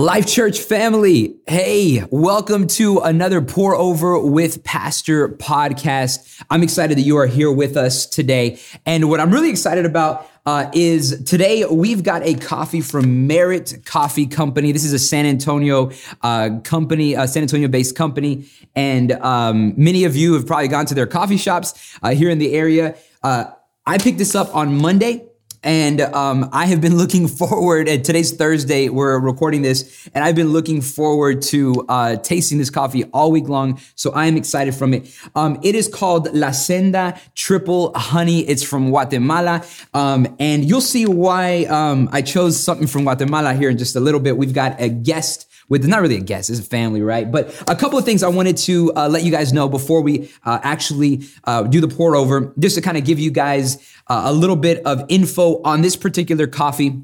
Life Church family, hey, welcome to another Pour Over with Pastor podcast. I'm excited that you are here with us today. And what I'm really excited about uh, is today we've got a coffee from Merit Coffee Company. This is a San Antonio uh, company, a San Antonio based company. And um, many of you have probably gone to their coffee shops uh, here in the area. Uh, I picked this up on Monday. And um, I have been looking forward. And today's Thursday. We're recording this, and I've been looking forward to uh, tasting this coffee all week long. So I am excited from it. Um, it is called La Senda Triple Honey. It's from Guatemala, um, and you'll see why um, I chose something from Guatemala here in just a little bit. We've got a guest with not really a guest, it's a family, right? But a couple of things I wanted to uh, let you guys know before we uh, actually uh, do the pour over, just to kind of give you guys uh, a little bit of info on this particular coffee.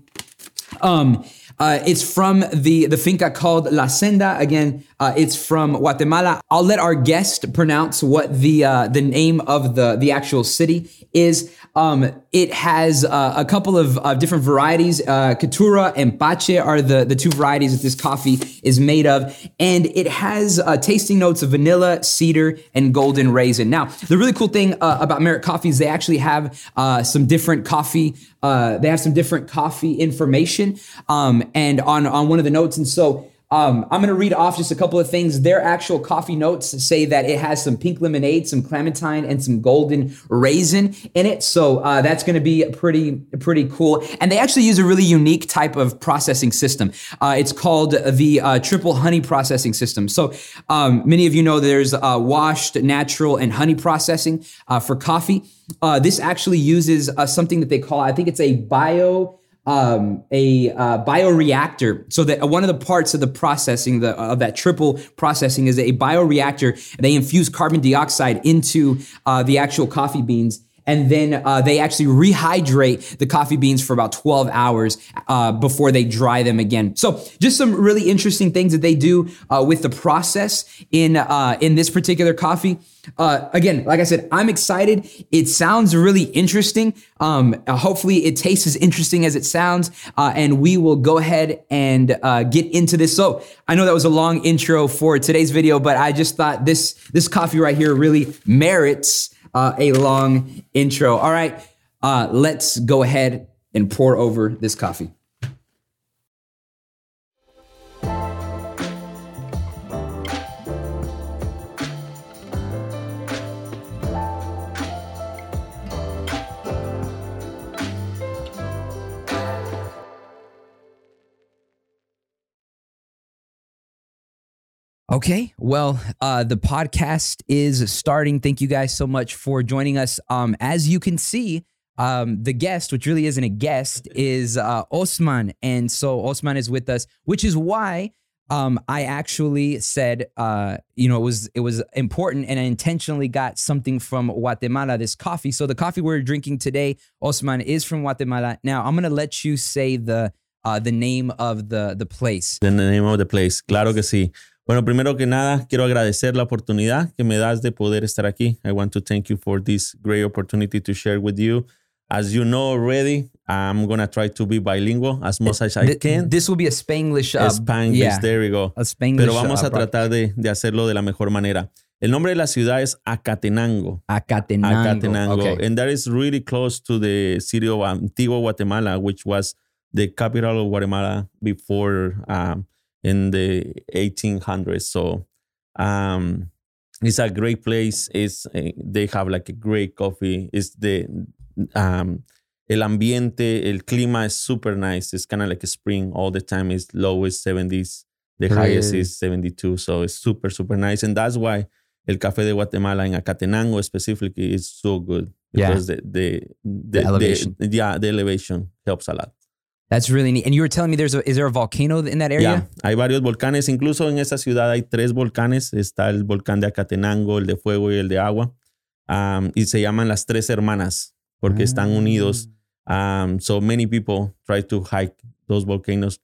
Um, uh, it's from the, the finca called La Senda. Again, uh, it's from Guatemala. I'll let our guest pronounce what the uh, the name of the the actual city is. Um, it has uh, a couple of different varieties. Uh, Caturra and Pache are the, the two varieties that this coffee is made of. And it has uh, tasting notes of vanilla, cedar, and golden raisin. Now, the really cool thing uh, about Merit Coffee is they actually have uh, some different coffee. Uh, they have some different coffee information um, and on, on one of the notes. And so um, I'm going to read off just a couple of things. Their actual coffee notes say that it has some pink lemonade, some clementine, and some golden raisin in it. So uh, that's going to be pretty pretty cool. And they actually use a really unique type of processing system. Uh, it's called the uh, triple honey processing system. So um, many of you know there's uh, washed, natural, and honey processing uh, for coffee. Uh, this actually uses something that they call, I think it's a bio um, a uh, bioreactor. So that one of the parts of the processing the, of that triple processing is a bioreactor. They infuse carbon dioxide into uh, the actual coffee beans and then uh, they actually rehydrate the coffee beans for about 12 hours uh, before they dry them again. So just some really interesting things that they do uh, with the process in uh, in this particular coffee. Uh, again, like I said, I'm excited. It sounds really interesting. Um, hopefully, it tastes as interesting as it sounds, uh, and we will go ahead and get into this. So I know that was a long intro for today's video, but I just thought this this coffee right here really merits uh, a long intro. All right, uh, let's go ahead and pour over this coffee. Okay, well, uh, the podcast is starting. Thank you guys so much for joining us. Um, as you can see, um, the guest, which really isn't a guest, is uh, Osman, and so Osman is with us, which is why um, I actually said, uh, you know, it was it was important, and I intentionally got something from Guatemala, this coffee. So the coffee we're drinking today, Osman, is from Guatemala. Now I'm gonna let you say the uh, the name of the the place. The name of the place, claro que sí. Bueno, primero que nada, quiero agradecer la oportunidad que me das de poder estar aquí. I want to thank you for this great opportunity to share with you. As you know already, I'm going to try to be bilingual as much as I can. This will be a Spanglish. Uh, Spanglish, yeah, there we go. A Spanglish, Pero vamos uh, a tratar de, de, hacerlo de la mejor manera. El nombre de la ciudad es Acatenango. Acatenango. Acatenango. Okay. And that is really close to the city of Antigua, Guatemala, which was the capital of Guatemala before um, in the 1800s. So um, it's a great place. It's uh, they have like a great coffee. It's the um, el ambiente, el clima is super nice. It's kind of like a spring all the time. It's lowest 70s. The highest is 72. So it's super, super nice. And that's why el café de Guatemala in Acatenango specifically is so good. Because yeah. the, the, the, the elevation. The, yeah, the elevation helps a lot. That's really neat. And you were telling me there's a, is there a volcano in that area? Yeah, hay varios volcanes. Incluso en esa ciudad hay tres volcanes. Está el volcán de Acatenango, el de fuego y el de agua. Um, y se llaman las tres hermanas porque están unidos. Um, so many people try to hike those volcanoes.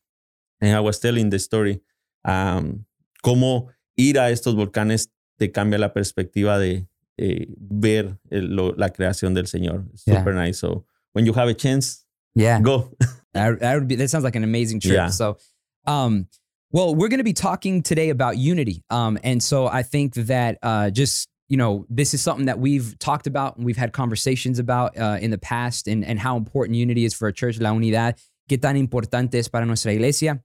And I was telling the story. Um, cómo ir a estos volcanes te cambia la perspectiva de eh, ver el, lo, la creación del Señor. Super yeah. nice. So when you have a chance, yeah, go. That, that would be that sounds like an amazing trip. Yeah. So, um, Well, we're going to be talking today about unity. Um, and so I think that uh, just, you know, this is something that we've talked about and we've had conversations about uh, in the past and, and how important unity is for a church, la unidad, qué tan importante es para nuestra iglesia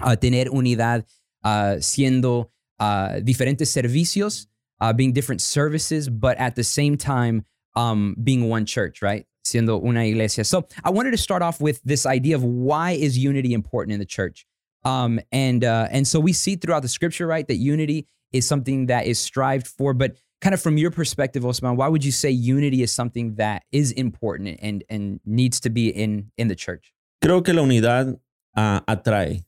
uh, tener unidad uh, siendo uh, diferentes servicios, uh, being different services, but at the same time um, being one church, right? Siendo una iglesia. So I wanted to start off with this idea of why is unity important in the church? Um, and uh, and so we see throughout the scripture, right, that unity is something that is strived for. But kind of from your perspective, Osman, why would you say unity is something that is important and and needs to be in in the church? Creo que la unidad uh, atrae,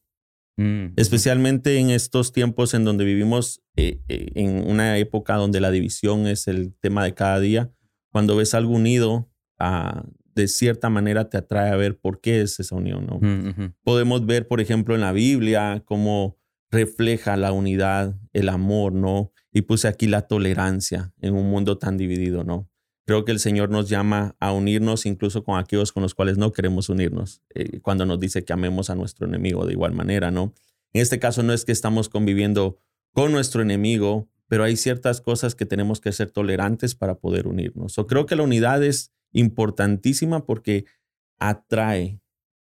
mm. especialmente en estos tiempos en donde vivimos eh, eh, en una época donde la división es el tema de cada día. Cuando ves algo unido, uh, de cierta manera te atrae a ver por qué es esa unión. ¿no? Mm, Podemos ver, por ejemplo, en la Biblia cómo refleja la unidad, el amor, ¿no? Y puse aquí la tolerancia en un mundo tan dividido, ¿no? Creo que el Señor nos llama a unirnos incluso con aquellos con los cuales no queremos unirnos, eh, cuando nos dice que amemos a nuestro enemigo de igual manera, ¿no? En este caso no es que estamos conviviendo con nuestro enemigo, pero hay ciertas cosas que tenemos que ser tolerantes para poder unirnos. Yo creo que la unidad es importantísima porque atrae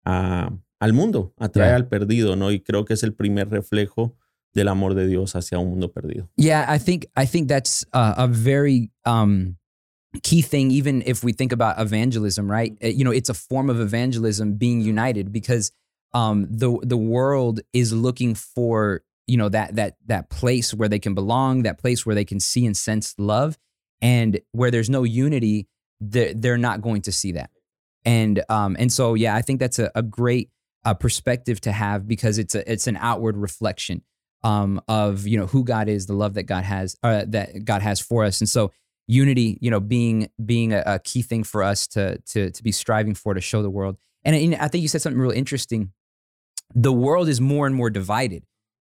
a, al mundo, atrae yeah. al perdido, ¿no? Y creo que es el primer reflejo del amor de Dios hacia un mundo perdido. Yeah, I think I think that's a, a very um, key thing. Even if we think about evangelism, right? Uh, you know, it's a form of evangelism being united because um, the the world is looking for you know that that that place where they can belong, that place where they can see and sense love, and where there's no unity, they're, they're not going to see that. And um, and so yeah, I think that's a, a great uh, perspective to have because it's a it's an outward reflection um, of you know who God is, the love that God has uh, that God has for us, and so unity, you know, being being a, a, key thing for us to to to be striving for to show the world. And, and I think you said something real interesting. The world is more and more divided.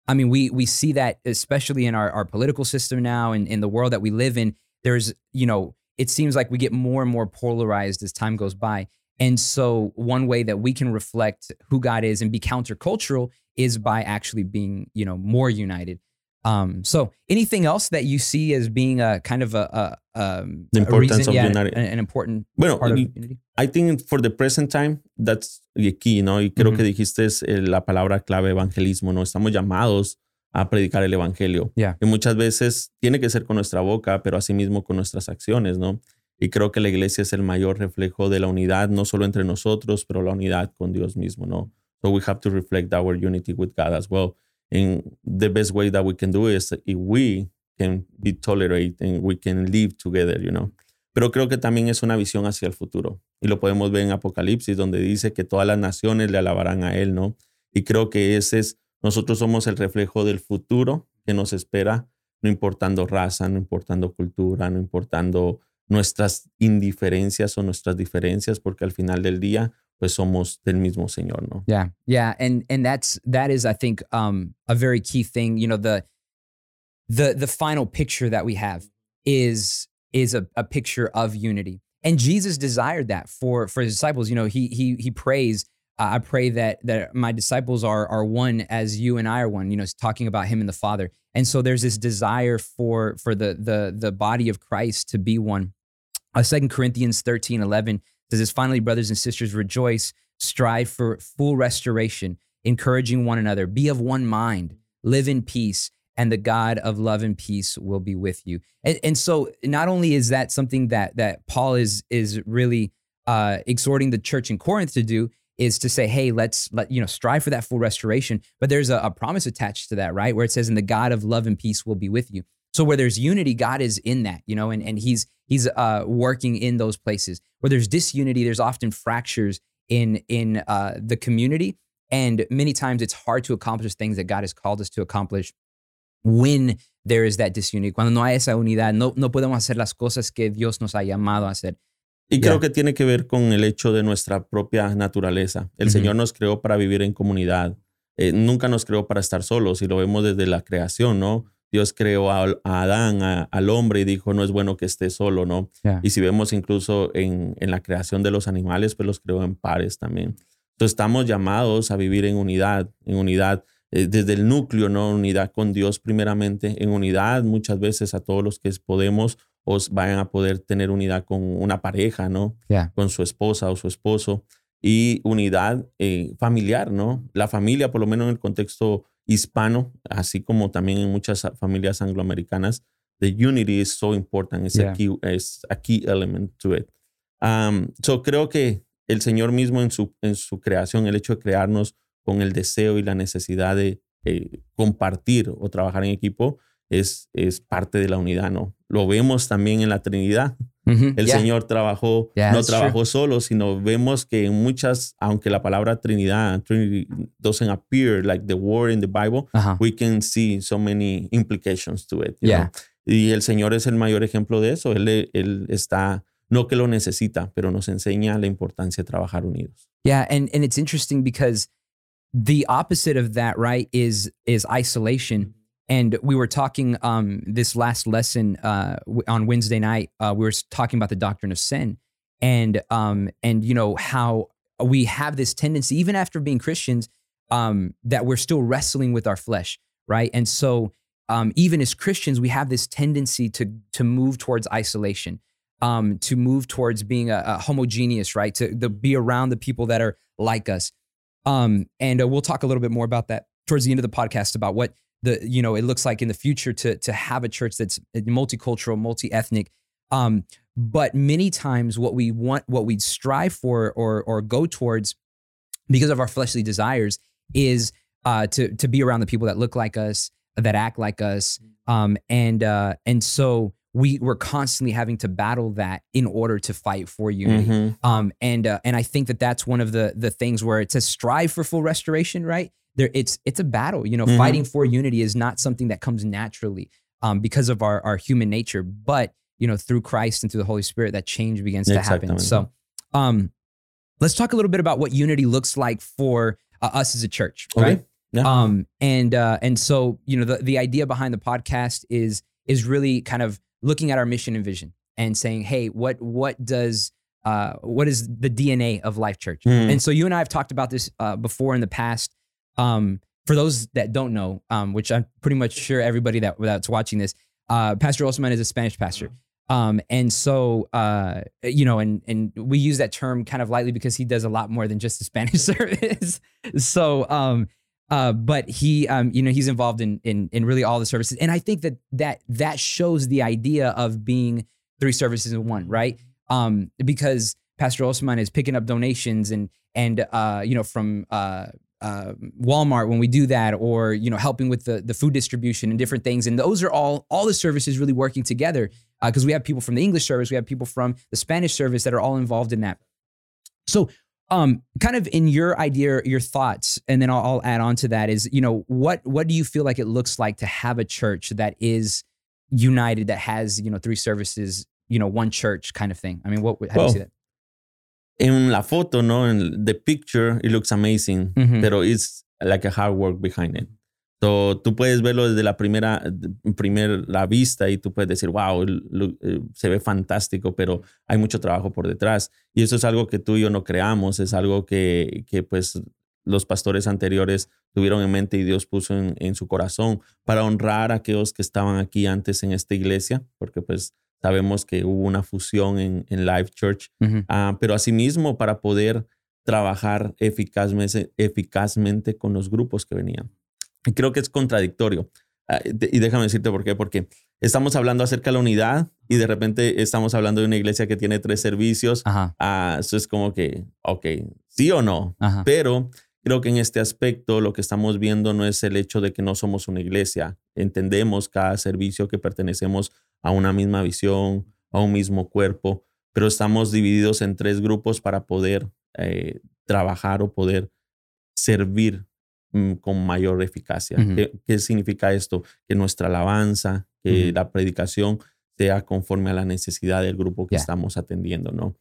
I mean, we we see that especially in our, our political system now and in the world that we live in. There's, you know, it seems like we get more and more polarized as time goes by. And so, one way that we can reflect who God is and be countercultural is by actually being, you know, more united. Um, so, anything else that you see as being a kind of a, a, um, the importance a reason, of yeah, unity, an, an important bueno, part of unity? I think for the present time, that's the key, ¿no? Y creo mm -hmm. que dijiste eh, la palabra clave evangelismo, ¿no? Estamos llamados a predicar el evangelio. Yeah. Y muchas veces tiene que ser con nuestra boca, pero asimismo con nuestras acciones, ¿no? Y creo que la iglesia es el mayor reflejo de la unidad, no solo entre nosotros, pero la unidad con Dios mismo, ¿no? So we have to reflect our unity with God as well. And the best way that we can do is if we can be tolerate and we can live together, you know. Pero creo que también es una visión hacia el futuro. Y lo podemos ver en Apocalipsis, donde dice que todas las naciones le alabarán a Él, ¿no? Y creo que ese es, nosotros somos el reflejo del futuro que nos espera, no importando raza, no importando cultura, no importando nuestras indiferencias o nuestras diferencias, porque al final del día, pues somos del mismo Señor, ¿no? Yeah, yeah, and and that's that is, I think, um, a very key thing. You know, the the the final picture that we have is is a, a picture of unity, and Jesus desired that for for his disciples. You know, he he he prays. I pray that that my disciples are are one as you and I are one. You know, talking about him and the Father, and so there's this desire for for the the the body of Christ to be one. Uh, 2 Corinthians 13, 11 says this, finally, brothers and sisters, rejoice, strive for full restoration, encouraging one another, be of one mind, live in peace, and the God of love and peace will be with you. And, and so not only is that something that that Paul is is really uh, exhorting the church in Corinth to do, is to say, hey, let's let you know strive for that full restoration. But there's a, a promise attached to that, right? Where it says, and the God of love and peace will be with you. So where there's unity, God is in that, you know, and, and he's he's uh, working in those places. Where there's disunity, there's often fractures in in uh, the community, and many times it's hard to accomplish things that God has called us to accomplish when there is that disunity. Cuando no hay esa unidad, no, no podemos hacer las cosas que Dios nos ha llamado a hacer. Y creo que tiene que ver con el hecho de nuestra propia naturaleza. El uh -huh. Señor nos creó para vivir en comunidad. Eh, nunca nos creó para estar solos, y lo vemos desde la creación, ¿no? Dios creó a, a Adán, a, al hombre, y dijo, no es bueno que esté solo, ¿no? Yeah. Y si vemos incluso en, en, la creación de los animales, pues los creó en pares también. Entonces estamos llamados a vivir en unidad, en unidad eh, desde el núcleo, ¿no? Unidad con Dios primeramente, en unidad muchas veces a todos los que podemos os vayan a poder tener unidad con una pareja, ¿no? Con su esposa o su esposo y unidad eh, familiar, ¿no? La familia, por lo menos en el contexto hispano, así como también en muchas familias angloamericanas, the unity is so important. It's, a, key, a key element to it. Um, so creo que el Señor mismo en su, en su creación, el hecho de crearnos con el deseo y la necesidad de eh, compartir o trabajar en equipo, es, es parte de la unidad, ¿no? Lo vemos también en la Trinidad. El Señor trabajó, no trabajó solo, sino vemos que en muchas, aunque la palabra Trinidad, Trinity doesn't appear like the word in the Bible, we can see so many implications to it. Y el Señor es el mayor ejemplo de eso. Él, él está, no que lo necesita, pero nos enseña la importancia de trabajar unidos. Yeah, and, and it's interesting because the opposite of that, right, is is isolation. And we were talking um, this last lesson uh, on Wednesday night. Uh, we were talking about the doctrine of sin, and um, and you know how we have this tendency, even after being Christians, um, that we're still wrestling with our flesh, right? And so, um, even as Christians, we have this tendency to to move towards isolation, um, to move towards being a, a homogeneous, right? To, be around the people that are like us. Um, and uh, we'll talk a little bit more about that towards the end of the podcast about what the you know it looks like in the future to to have a church that's multicultural, multi-ethnic. Um, but many times, what we want, what we strive for, or or go towards, because of our fleshly desires, is uh, to to be around the people that look like us, that act like us, um, and uh, and so we we're constantly having to battle that in order to fight for unity. Mm-hmm. Um, and uh, and I think that that's one of the the things where it says strive for full restoration, right? There it's it's a battle. You know, mm-hmm. fighting for unity is not something that comes naturally um, because of our our human nature, but you know, through Christ and through the Holy Spirit, that change begins to happen. So, um, let's talk a little bit about what unity looks like for uh, us as a church, okay. right? Yeah. Um, and uh, and so you know, the the idea behind the podcast is is really kind of looking at our mission and vision and saying, hey, what what does uh, what is the DNA of Life Church? Mm. And so you and I have talked about this uh, before in the past. Um, for those that don't know, um, which I'm pretty much sure everybody that that's watching this, uh, Pastor Osman is a Spanish pastor. Um, and so, uh, you know, and and we use that term kind of lightly because he does a lot more than just the Spanish service. so, um, uh, but he, um, you know, he's involved in in in really all the services, and I think that that that shows the idea of being three services in one, right? Um, because Pastor Osman is picking up donations and and uh, you know from uh, uh, Walmart when we do that, or you know, helping with the the food distribution and different things. And those are all all the services really working together because uh, we have people from the English service, we have people from the Spanish service that are all involved in that. So, um, kind of in your idea, your thoughts, and then I'll, I'll add on to that is, you know, what what do you feel like it looks like to have a church that is united, that has you know three services, you know, one church kind of thing? I mean, what how well, do you see that? En la foto, ¿no? En the picture, it looks amazing, pero it's like a hard work behind it. So, tú puedes verlo desde la primera, primer, la vista y tú puedes decir, wow, eh, se ve fantástico, pero hay mucho trabajo por detrás. Y eso es algo que tú y yo no creamos, es algo que, que pues los pastores anteriores tuvieron en mente y Dios puso en, en su corazón para honrar a aquellos que estaban aquí antes en esta iglesia, porque pues Sabemos que hubo una fusión en, en Life Church, uh, pero asimismo para poder trabajar eficazmente, eficazmente con los grupos que venían. Y creo que es contradictorio. Uh, y déjame decirte por qué, porque estamos hablando acerca de la unidad y de repente estamos hablando de una iglesia que tiene tres servicios. Uh, eso es como que, ok, sí o no, Ajá. pero creo que en este aspecto lo que estamos viendo no es el hecho de que no somos una iglesia. Entendemos cada servicio que pertenecemos a una misma visión, a un mismo cuerpo, pero estamos divididos en tres grupos para poder eh, trabajar o poder servir mm, con mayor eficacia. ¿Qué, significa esto? Que nuestra alabanza, que la predicación sea conforme a la necesidad del grupo que estamos atendiendo, ¿no?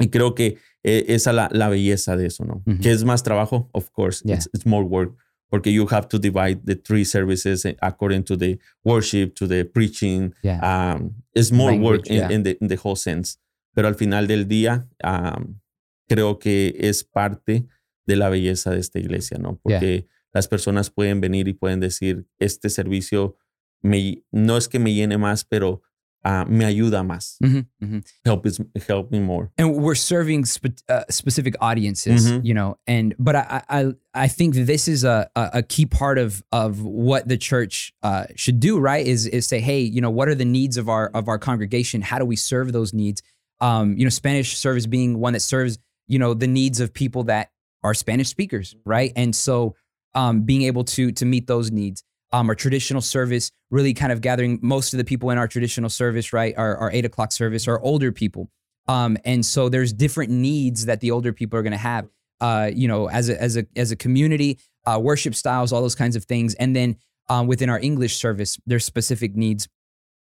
Y creo que eh, esa es la, la, belleza de eso, ¿no? ¿Qué es más trabajo? Of course, it's, it's, more work. Porque you have to divide the three services according to the worship, to the preaching. Um, it's more work in, the, in, the, whole sense. Pero al final del día, um, creo que es parte de la belleza de esta iglesia, ¿no? Porque las personas pueden venir y pueden decir, este servicio me, no es que me llene más, pero uh, me ayuda más. Mhm, mhm. Help, is, help me more. and we're serving spe- uh, specific audiences Mhm. you know and but I, I i think this is a a a key part of of what the church uh should do right is is say hey you know what are the needs of our of our congregation how do we serve those needs um you know spanish service being one that serves you know the needs of people that are spanish speakers right and so um being able to to meet those needs um, our traditional service, really kind of gathering most of the people in our traditional service, right? Our, our eight o'clock service are older people. Um, and so there's different needs that the older people are going to have, uh, you know, as a, as a, as a community, uh, worship styles, all those kinds of things. And then um, within our English service, there's specific needs.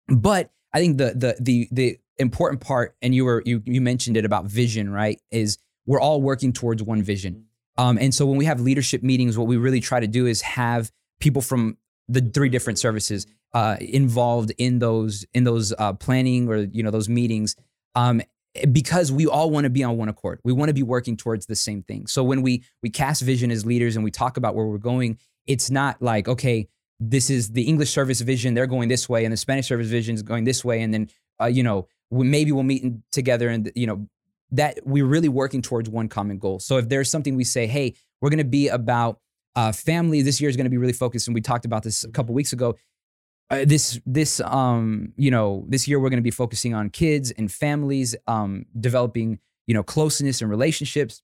But I think the, the, the, the important part, and you were, you, you mentioned it about vision, right? Is we're all working towards one vision. Um, and so when we have leadership meetings, what we really try to do is have people from the three different services uh, involved in those in those uh, planning or you know those meetings um, because we all want to be on one accord. We want to be working towards the same thing. So when we we cast vision as leaders and we talk about where we're going, it's not like okay, this is the English service vision. They're going this way, and the Spanish service vision is going this way, and then uh, you know we, maybe we'll meet in, together and you know that we're really working towards one common goal. So if there's something we say, hey, we're going to be about uh, family. This year is going to be really focused, and we talked about this a couple weeks ago. Uh, this this um you know this year we're going to be focusing on kids and families, um, developing you know closeness and relationships.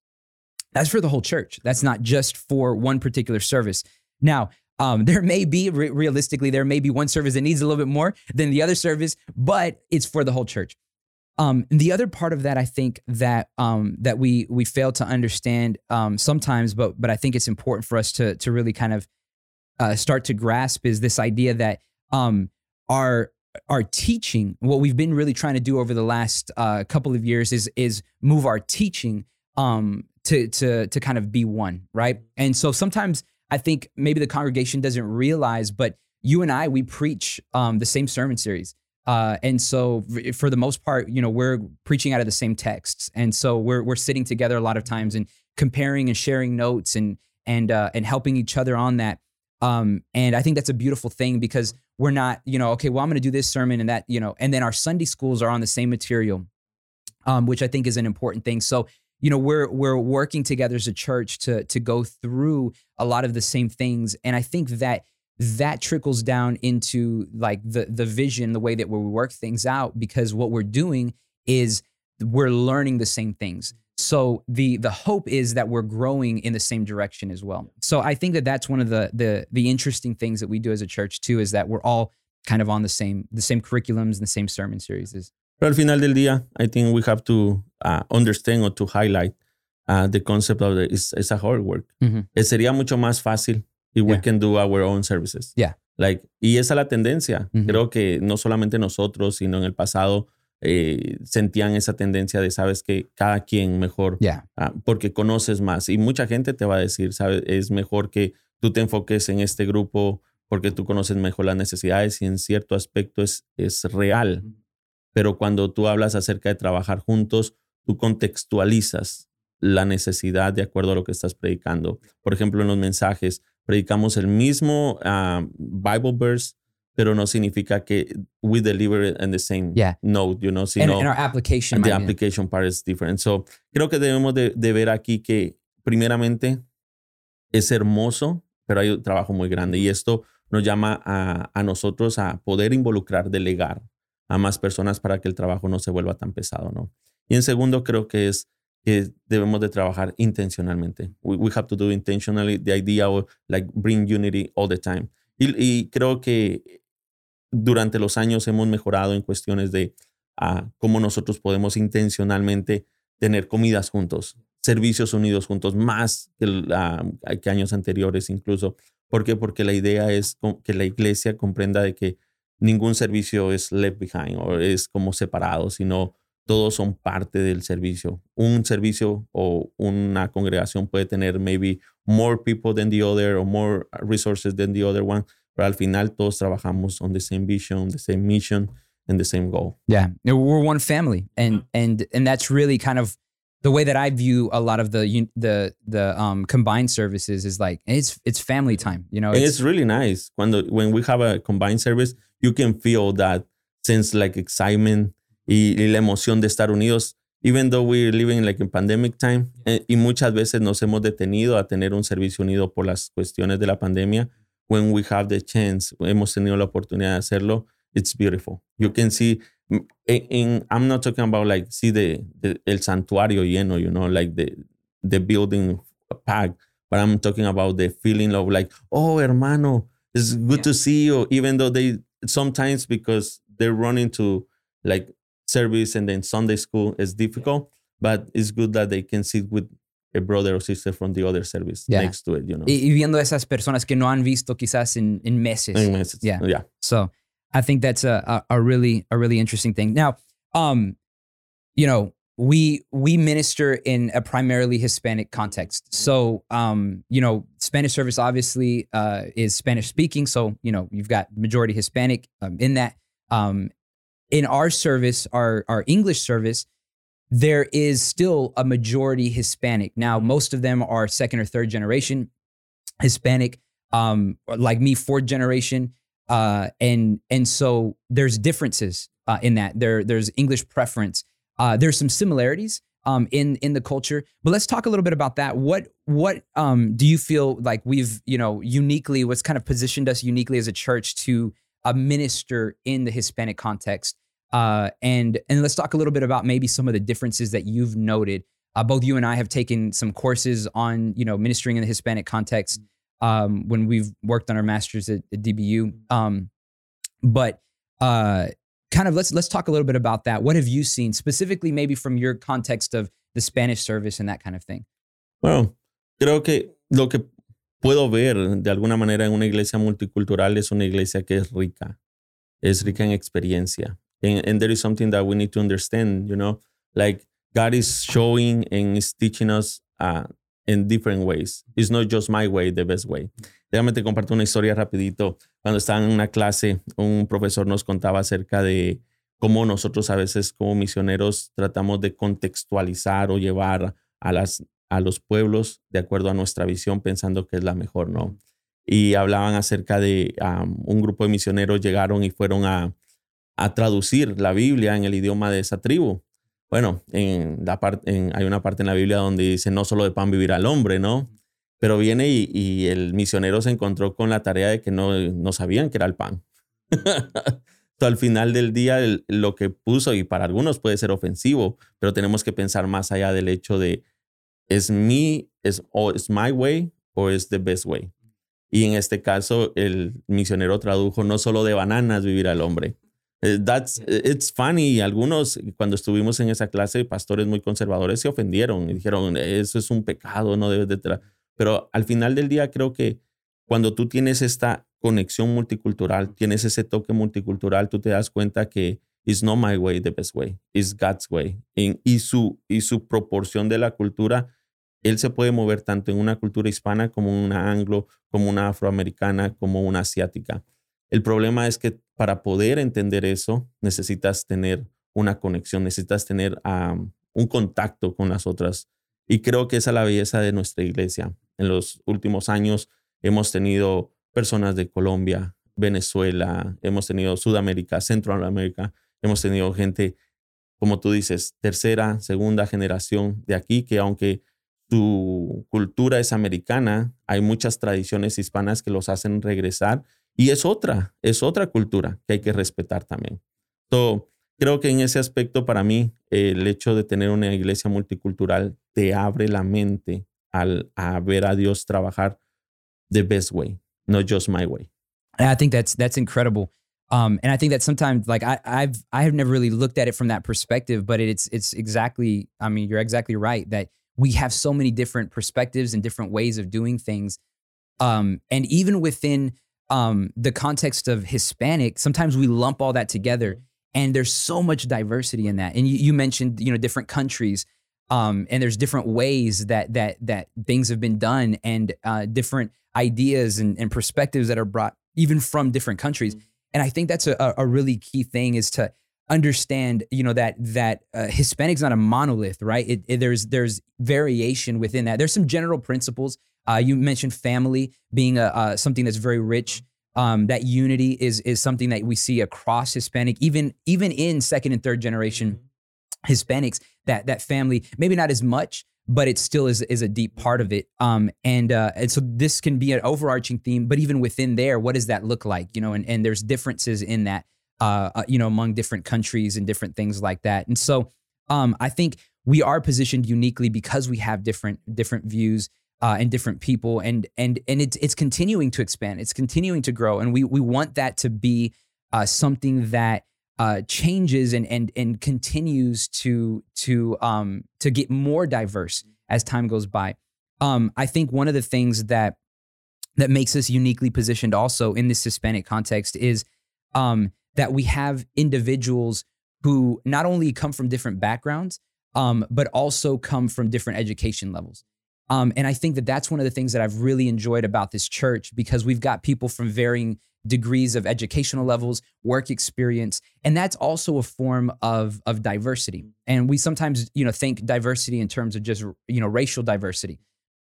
That's for the whole church. That's not just for one particular service. Now, um, there may be re- realistically there may be one service that needs a little bit more than the other service, but it's for the whole church. Um, and the other part of that, I think that um, that we we fail to understand um, sometimes, but but I think it's important for us to to really kind of uh, start to grasp is this idea that um, our our teaching, what we've been really trying to do over the last uh, couple of years, is is move our teaching um, to to to kind of be one, right? And so sometimes I think maybe the congregation doesn't realize, but you and I we preach um, the same sermon series. Uh, and so, for the most part, you know, we're preaching out of the same texts, and so we're we're sitting together a lot of times and comparing and sharing notes and and uh, and helping each other on that. Um, and I think that's a beautiful thing because we're not, you know, okay, well, I'm going to do this sermon and that, you know, and then our Sunday schools are on the same material, um, which I think is an important thing. So, you know, we're we're working together as a church to to go through a lot of the same things, and I think that that trickles down into like the the vision, the way that we work things out, because what we're doing is we're learning the same things. So the the hope is that we're growing in the same direction as well. So I think that that's one of the the the interesting things that we do as a church too is that we're all kind of on the same the same curriculums and the same sermon series. Pero al final del día, I think we have to uh, understand or to highlight uh, the concept of the, it's, it's a hard work. Mhm. Eh, sería mucho más fácil if we Yeah. can do our own services. Yeah. Like, y esa es la tendencia. Ujú. Creo que no solamente nosotros, sino en el pasado eh, sentían esa tendencia de, sabes, que cada quien mejor Yeah. Ah, porque conoces más. Y mucha gente te va a decir, ¿sabes? Es mejor que tú te enfoques en este grupo porque tú conoces mejor las necesidades y en cierto aspecto es, es real. Pero cuando tú hablas acerca de trabajar juntos, tú contextualizas la necesidad de acuerdo a lo que estás predicando. Por ejemplo, en los mensajes, predicamos el mismo ah, Bible verse, pero no significa que we deliver it in the same Yeah. note, you know, And, sino and our application the application part is different. So, creo que debemos de, de ver aquí que primeramente es hermoso, pero hay un trabajo muy grande y esto nos llama a, a nosotros a poder involucrar, delegar a más personas para que el trabajo no se vuelva tan pesado, ¿no? Y en segundo, creo que es que debemos de trabajar intencionalmente. We, have to do intentionally the idea of like bring unity all the time. Y, y creo que durante los años hemos mejorado en cuestiones de ah, cómo nosotros podemos intencionalmente tener comidas juntos, servicios unidos juntos, más que, ah, que años anteriores incluso. ¿Por qué? Porque la idea es que la iglesia comprenda de que ningún servicio es left behind o es como separado, sino todos son parte del servicio. Un servicio o una congregación puede tener maybe more people than the other or more resources than the other one, pero al final todos trabajamos on the same vision, the same mission, and the same goal. Yeah, we're one family, and and and that's really kind of the way that I view a lot of the un- the the um, combined services is like it's it's family time. You know, And it's really nice when the, when we have a combined service, you can feel that sense like excitement y, y la emoción de estar unidos, even though we're living like in pandemic time. eh, y muchas veces nos hemos detenido a tener un servicio unido por las cuestiones de la pandemia. When we have the chance, hemos tenido la oportunidad de hacerlo. It's beautiful. You can see. In, in- I'm not talking about like see the, the el santuario lleno, you know, like the the building packed, but I'm talking about the feeling of like, oh, hermano, it's good Yeah. to see you, even though they sometimes because they're running to like service and then Sunday school is difficult, but it's good that they can sit with a brother or sister from the other service Yeah. next to it, you know. y, viendo esas personas que no han visto quizás en, en meses. And it's- Yeah. yeah. So I think that's a, a, a really a really interesting thing. Now, um, you know, we we minister in a primarily Hispanic context. So um, you know, Spanish service obviously uh, is Spanish speaking. So you know, you've got majority Hispanic um, in that. Um, in our service, our our English service, there is still a majority Hispanic. Now, most of them are second or third generation Hispanic. Um, like me, fourth generation uh, and and so there's differences uh, in that. There there's English preference. Uh, there's some similarities um, in in the culture, but let's talk a little bit about that. What what um, do you feel like we've you know uniquely what's kind of positioned us uniquely as a church to uh, minister in the Hispanic context? Uh, and and let's talk a little bit about maybe some of the differences that you've noted. Uh, both you and I have taken some courses on you know ministering in the Hispanic context um, when we've worked on our masters at, at DBU. Um, but uh, kind of let's let's talk a little bit about that. What have you seen specifically, maybe from your context of the Spanish service and that kind of thing? Bueno, creo que lo que puedo ver de alguna manera en una iglesia multicultural es una iglesia que es rica, es rica en experiencia. And, and there is something that we need to understand, you know, like God is showing and is teaching us uh, in different ways. It's not just my way, the best way. Déjame te comparto una historia rapidito. Cuando estaba en una clase, un profesor nos contaba acerca de cómo nosotros a veces como misioneros tratamos de contextualizar o llevar a las a los pueblos de acuerdo a nuestra visión, pensando que es la mejor, ¿no? Y hablaban acerca de un grupo de misioneros llegaron y fueron a, a traducir la Biblia en el idioma de esa tribu. Bueno, en la en, hay una parte en la Biblia donde dice no solo de pan vivirá el hombre, ¿no? Pero viene y, el misionero se encontró con la tarea de que no, no sabían que era el pan. al final del día, lo que puso, y para algunos puede ser ofensivo, pero tenemos que pensar más allá del hecho de es mi, es, o es my way o es the best way. Y en este caso, el misionero tradujo no solo de bananas vivirá el hombre. Eh, That's, it's funny. Algunos, cuando estuvimos en esa clase, pastores muy conservadores se ofendieron y dijeron, eso es un pecado, no debes de... tra-". Pero al final del día creo que cuando tú tienes esta conexión multicultural, tienes ese toque multicultural, tú te das cuenta que it's not my way the best way, it's God's way. Y, y, su, y su proporción de la cultura, él se puede mover tanto en una cultura hispana como una anglo, como una afroamericana, como una asiática. El problema es que para poder entender eso, necesitas tener una conexión, necesitas tener um, un contacto con las otras. Y creo que esa es la belleza de nuestra iglesia. En los últimos años hemos tenido personas de Colombia, Venezuela, hemos tenido Sudamérica, Centroamérica, hemos tenido gente, como tú dices, tercera, segunda generación de aquí, que aunque su cultura es americana, hay muchas tradiciones hispanas que los hacen regresar y es otra, es otra cultura que hay que respetar también. So, creo que en ese aspecto para mí el hecho de tener una iglesia multicultural te abre la mente al, a ver a Dios trabajar the best way, not just my way. And I think that's that's incredible. Um, and I think that sometimes, like I, I've I have never really looked at it from that perspective, but it's it's exactly. I mean, you're exactly right that we have so many different perspectives and different ways of doing things. Um, and even within um, the context of Hispanic, sometimes we lump all that together, and there's so much diversity in that. And you, you mentioned, you know, different countries, um, and there's different ways that that that things have been done, and uh, different ideas and, and perspectives that are brought even from different countries. And I think that's a, a really key thing is to understand you know that that uh, Hispanic's not a monolith, right? It, it, there's there's variation within that. There's some general principles. Uh, you mentioned family being a, uh, something that's very rich. Um, that unity is is something that we see across Hispanic, even even in second and third generation mm-hmm. Hispanics. That that family maybe not as much, but it still is is a deep part of it. Um, and uh, and so this can be an overarching theme, but even within there, what does that look like? You know, and and there's differences in that. Uh, uh, you know, among different countries and different things like that. And so, um, I think we are positioned uniquely because we have different different views uh, and different people, and and and it's it's continuing to expand. It's continuing to grow, and we we want that to be uh, something that uh, changes and and and continues to to um, to get more diverse as time goes by. Um, I think one of the things that that makes us uniquely positioned also in this Hispanic context is um, that we have individuals who not only come from different backgrounds, um, but also come from different education levels. Um, and I think that that's one of the things that I've really enjoyed about this church because we've got people from varying degrees of educational levels, work experience, and that's also a form of of diversity. And we sometimes, you know, think diversity in terms of just you know racial diversity,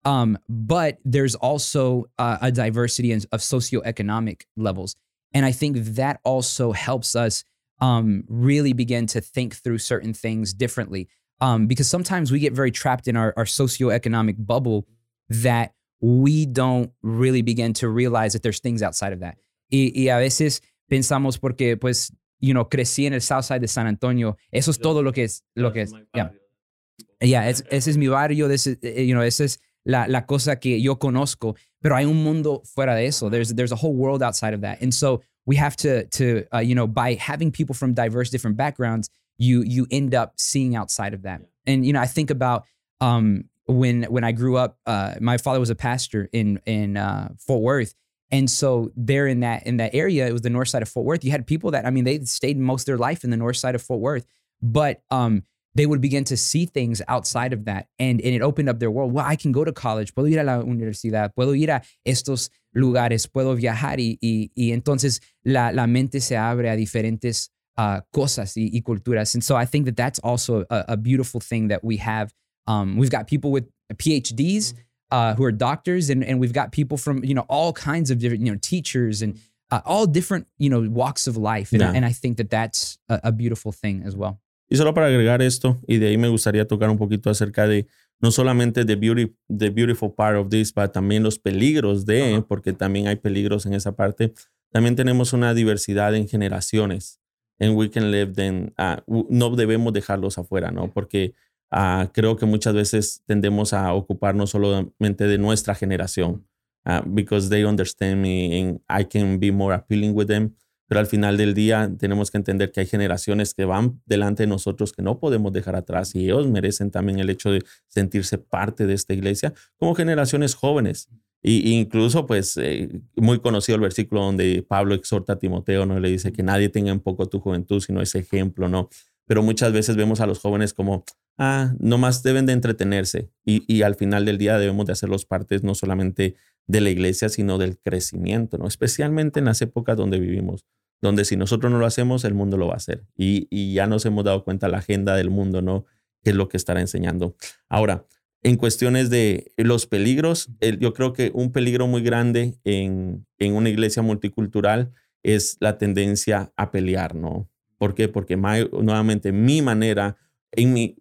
um, but there's also uh, a diversity of socioeconomic levels. And I think that also helps us um, really begin to think through certain things differently. Um, because sometimes we get very trapped in our, our socioeconomic bubble that we don't really begin to realize that there's things outside of that. Y, y a veces pensamos porque, pues, you know, crecí en el south side de San Antonio. Eso es todo lo que es. Lo que es. Yeah, yeah es, ese es mi barrio. Ese, eh, you know, esa es la, la cosa que yo conozco. Pero hay un mundo fuera de eso. There's there's a whole world outside of that. And so we have to to uh, you know by having people from diverse different backgrounds, you you end up seeing outside of that. And you know I think about um, when when I grew up, uh, my father was a pastor in in uh, Fort Worth. And so there in that in that area, it was the north side of Fort Worth. You had people that I mean, they stayed most of their life in the north side of Fort Worth, but um, they would begin to see things outside of that. And, and it opened up their world. Well, I can go to college, puedo ir a la universidad, puedo ir a estos lugares, puedo viajar y, y, y entonces la, la mente se abre a diferentes uh, cosas y, y, culturas. And so I think that that's also a, a beautiful thing that we have. Um, we've got people with PhDs uh, who are doctors, and, and we've got people from, you know, all kinds of different, you know, teachers and uh, all different, you know, walks of life. And, yeah. and I think that that's a, a beautiful thing as well. Y solo para agregar esto, y de ahí me gustaría tocar un poquito acerca de no solamente the, beauty, the beautiful part of this, pero también los peligros de, porque también hay peligros en esa parte. También tenemos una diversidad en generaciones. En We Can Live, then, uh, no debemos dejarlos afuera, ¿no? Porque uh, creo que muchas veces tendemos a ocuparnos solamente de nuestra generación. Uh, because they understand me and I can be more appealing with them. Pero al final del día tenemos que entender que hay generaciones que van delante de nosotros que no podemos dejar atrás y ellos merecen también el hecho de sentirse parte de esta iglesia como generaciones jóvenes. Y incluso, pues, eh, muy conocido el versículo donde Pablo exhorta a Timoteo, ¿no? Le dice que nadie tenga en poco tu juventud, sino ese ejemplo, ¿no? Pero muchas veces vemos a los jóvenes como, ah, nomás deben de entretenerse. Y, y al final del día debemos de hacerlos partes no solamente de la iglesia, sino del crecimiento, ¿no? Especialmente en las épocas donde vivimos, donde si nosotros no lo hacemos, el mundo lo va a hacer. Y, y ya nos hemos dado cuenta la agenda del mundo, ¿no? ¿Qué es lo que estará enseñando? Ahora, en cuestiones de los peligros, yo creo que un peligro muy grande en, en una iglesia multicultural es la tendencia a pelear, ¿no? ¿Por qué? Porque nuevamente mi manera, en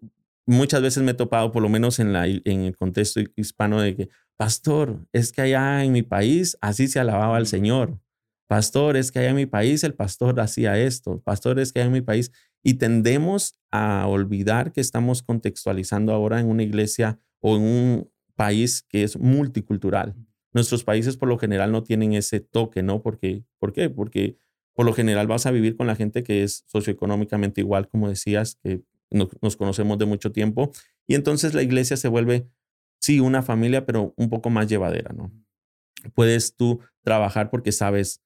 muchas veces me he topado, por lo menos en, la, en el contexto hispano, de que, pastor, es que allá en mi país así se alababa al Señor. Pastor, es que allá en mi país el pastor hacía esto. Pastor, es que allá en mi país. Y tendemos a olvidar que estamos contextualizando ahora en una iglesia o en un país que es multicultural. Nuestros países por lo general no tienen ese toque, ¿no? Porque, ¿Por qué? Porque por lo general vas a vivir con la gente que es socioeconómicamente igual, como decías, que nos conocemos de mucho tiempo. Y entonces la iglesia se vuelve, sí, una familia, pero un poco más llevadera, ¿no? Puedes tú trabajar porque sabes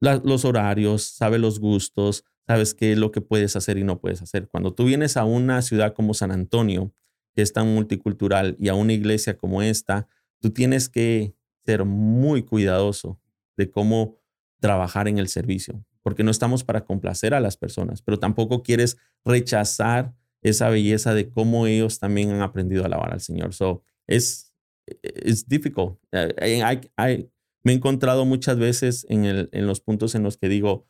los horarios, sabes los gustos, sabes qué es lo que puedes hacer y no puedes hacer. Cuando tú vienes a una ciudad como San Antonio, que es tan multicultural, y a una iglesia como esta, tú tienes que ser muy cuidadoso de cómo trabajar en el servicio. porque no estamos para complacer a las personas, pero tampoco quieres rechazar esa belleza de cómo ellos también han aprendido a alabar al Señor. So, es, es difficult. Eh, eh, I, I, me he encontrado muchas veces en, el, en los puntos en los que digo,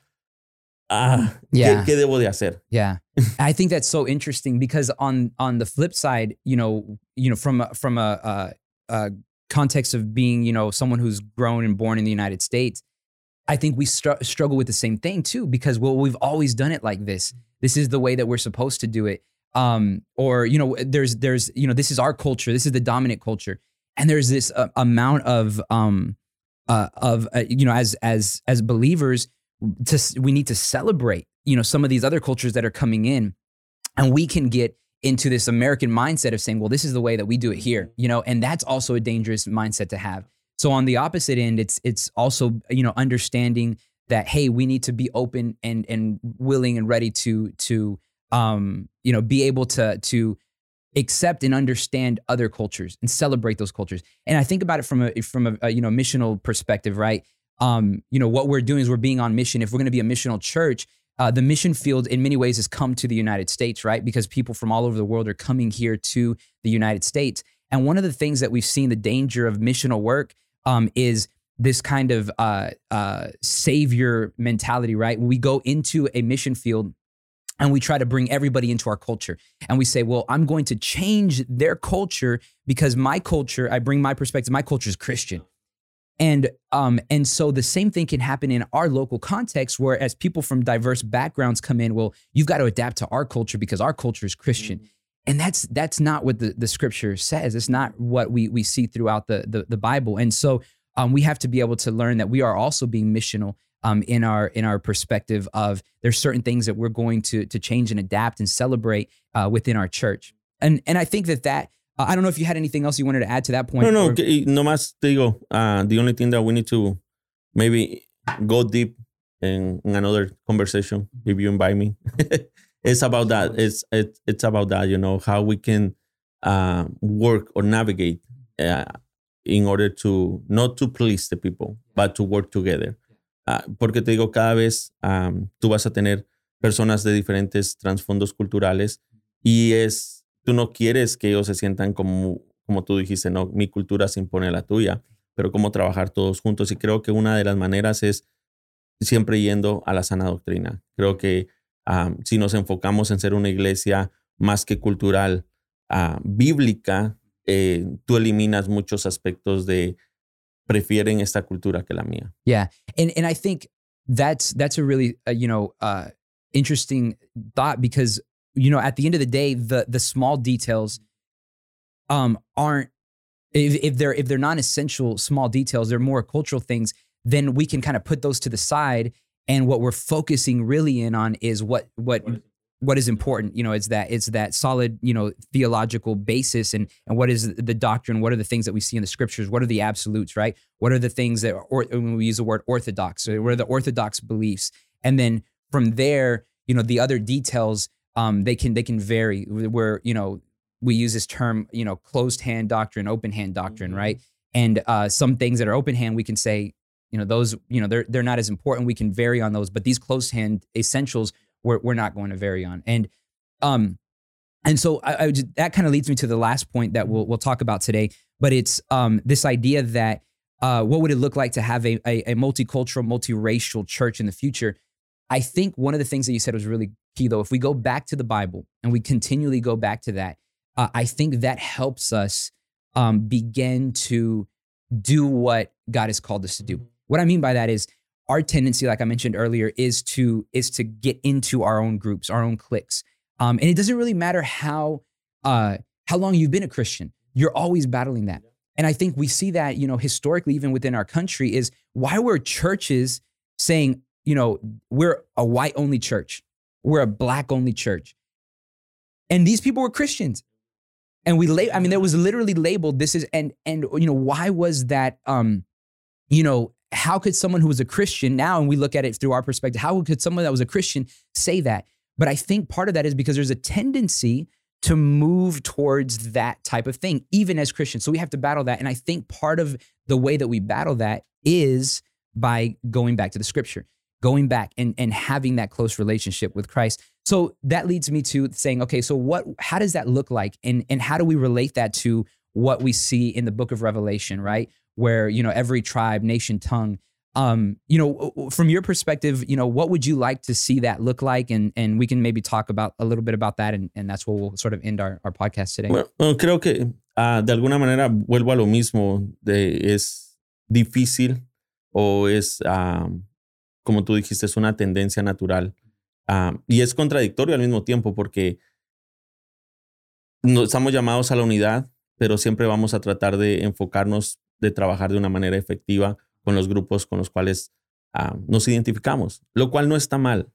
ah, yeah. ¿qué, ¿qué, debo de hacer? Yeah, I think that's so interesting because on on the flip side, you know, you know, from from a, a, a context of being, you know, someone who's grown and born in the United States, I think we str- struggle with the same thing too because well, we've always done it like this. Mm. This is the way that we're supposed to do it. Um, or you know, there's there's you know, this is our culture. This is the dominant culture, and there's this uh, amount of um, uh, of uh, you know, as as as believers, to we need to celebrate you know some of these other cultures that are coming in, and we can get into this American mindset of saying, well, this is the way that we do it here, you know, and that's also a dangerous mindset to have. So on the opposite end, it's it's also you know understanding that hey, we need to be open and and willing and ready to to um you know be able to to accept and understand other cultures and celebrate those cultures. And I think about it from a from a, a you know missional perspective, right? Um, you know what we're doing is we're being on mission. If we're going to be a missional church, uh, the mission field in many ways has come to the United States, right? Because people from all over the world are coming here to the United States. And one of the things that we've seen the danger of missional work um, is this kind of uh, uh, savior mentality, right? When we go into a mission field and we try to bring everybody into our culture and we say, well, I'm going to change their culture because my culture, I bring my perspective, my culture is Christian. And um, and so the same thing can happen in our local context, where as people from diverse backgrounds come in, well, you've got to adapt to our culture because our culture is Christian. Mm-hmm. And that's that's not what the, the scripture says. It's not what we we see throughout the the, the Bible. And so um, we have to be able to learn that we are also being missional um, in our in our perspective of there's certain things that we're going to to change and adapt and celebrate uh, within our church. And and I think that that uh, I don't know if you had anything else you wanted to add to that point. No, no, or, no más te digo, uh, the only thing that we need to maybe go deep in, in another conversation if you invite me. it's about that. It's it, it's about that. You know how we can uh, work or navigate uh, in order to not to please the people, but to work together. Uh, porque te digo, cada vez tú vas a tener personas de diferentes trasfondos culturales y es, tú no quieres que ellos se sientan como, como tú dijiste, no, mi cultura se impone a la tuya, pero cómo trabajar todos juntos. Y creo que una de las maneras es siempre yendo a la sana doctrina. Creo que si nos enfocamos en ser una iglesia más que cultural, uh, bíblica, eh, tú eliminas muchos aspectos de prefieren esta cultura que la mía. Yeah, and and I think that's that's a really uh, you know uh, interesting thought because you know at the end of the day the the small details um aren't if, if they're if they're non-essential small details they're more cultural things then we can kind of put those to the side. And what we're focusing really in on is what what what is important you know it's that it's that solid you know theological basis and and what is the doctrine what are the things that we see in the scriptures what are the absolutes right? What are the things that or when we use the word orthodox so what are the orthodox beliefs? And then from there you know the other details um they can they can vary. Where you know we use this term you know closed hand doctrine open hand doctrine mm-hmm. right and uh some things that are open hand we can say you know those you know they're they're not as important. We can vary on those but these closed hand essentials we're, we're not going to vary on. And um, and so I, I just, that kind of leads me to the last point that we'll we'll talk about today. But it's um, this idea that uh, what would it look like to have a, a, a multicultural, multiracial church in the future? I think one of the things that you said was really key, though. If we go back to the Bible and we continually go back to that, uh, I think that helps us um, begin to do what God has called us to do. What I mean by that is our tendency, like I mentioned earlier, is to is to get into our own groups, our own cliques. Um, and it doesn't really matter how uh, how long you've been a Christian. You're always battling that. And I think we see that, you know, historically, even within our country, is why were churches saying, you know, we're a white only church, we're a black only church. And these people were Christians. And we lay, I mean, there was literally labeled this is and and you know, why was that um, you know, how could someone who was a Christian now, and we look at it through our perspective, how could someone that was a Christian say that? But I think part of that is because there's a tendency to move towards that type of thing, even as Christians. So we have to battle that. And I think part of the way that we battle that is by going back to the scripture. going back and, and having that close relationship with Christ. So that leads me to saying, okay, so what how does that look like? And and how do we relate that to what we see in the book of Revelation, right? Where, you know, every tribe, nation, tongue, um, you know, from your perspective, you know, what would you like to see that look like? And and we can maybe talk about a little bit about that and, and that's where we'll sort of end our, our podcast today. Bueno, creo que uh, de alguna manera vuelvo a lo mismo, de, es difícil o es um, como tú dijiste, es una tendencia natural. Ah, y es contradictorio al mismo tiempo porque no, estamos llamados a la unidad, pero siempre vamos a tratar de enfocarnos, de trabajar de una manera efectiva con los grupos con los cuales ah, nos identificamos, lo cual no está mal.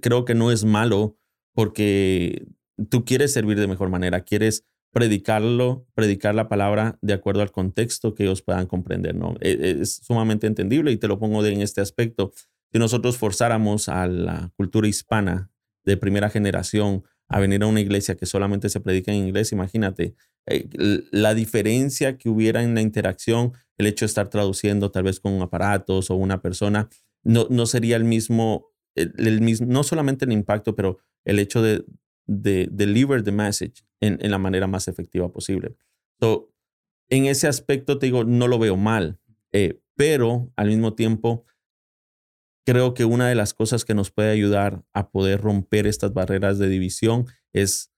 Creo que no es malo porque tú quieres servir de mejor manera, quieres predicarlo, predicar la palabra de acuerdo al contexto que ellos puedan comprender, ¿no? E, es, sumamente entendible y te lo pongo en este aspecto si nosotros forzáramos a la cultura hispana de primera generación a venir a una iglesia que solamente se predica en inglés, imagínate eh, la diferencia que hubiera en la interacción, el hecho de estar traduciendo tal vez con aparatos o una persona, no, no sería el mismo, el, mismo, no solamente el impacto, pero el hecho de, de deliver the message en, en la manera más efectiva posible. So, en ese aspecto te digo, no lo veo mal, eh, pero al mismo tiempo creo que una de las cosas que nos puede ayudar a poder romper estas barreras de división es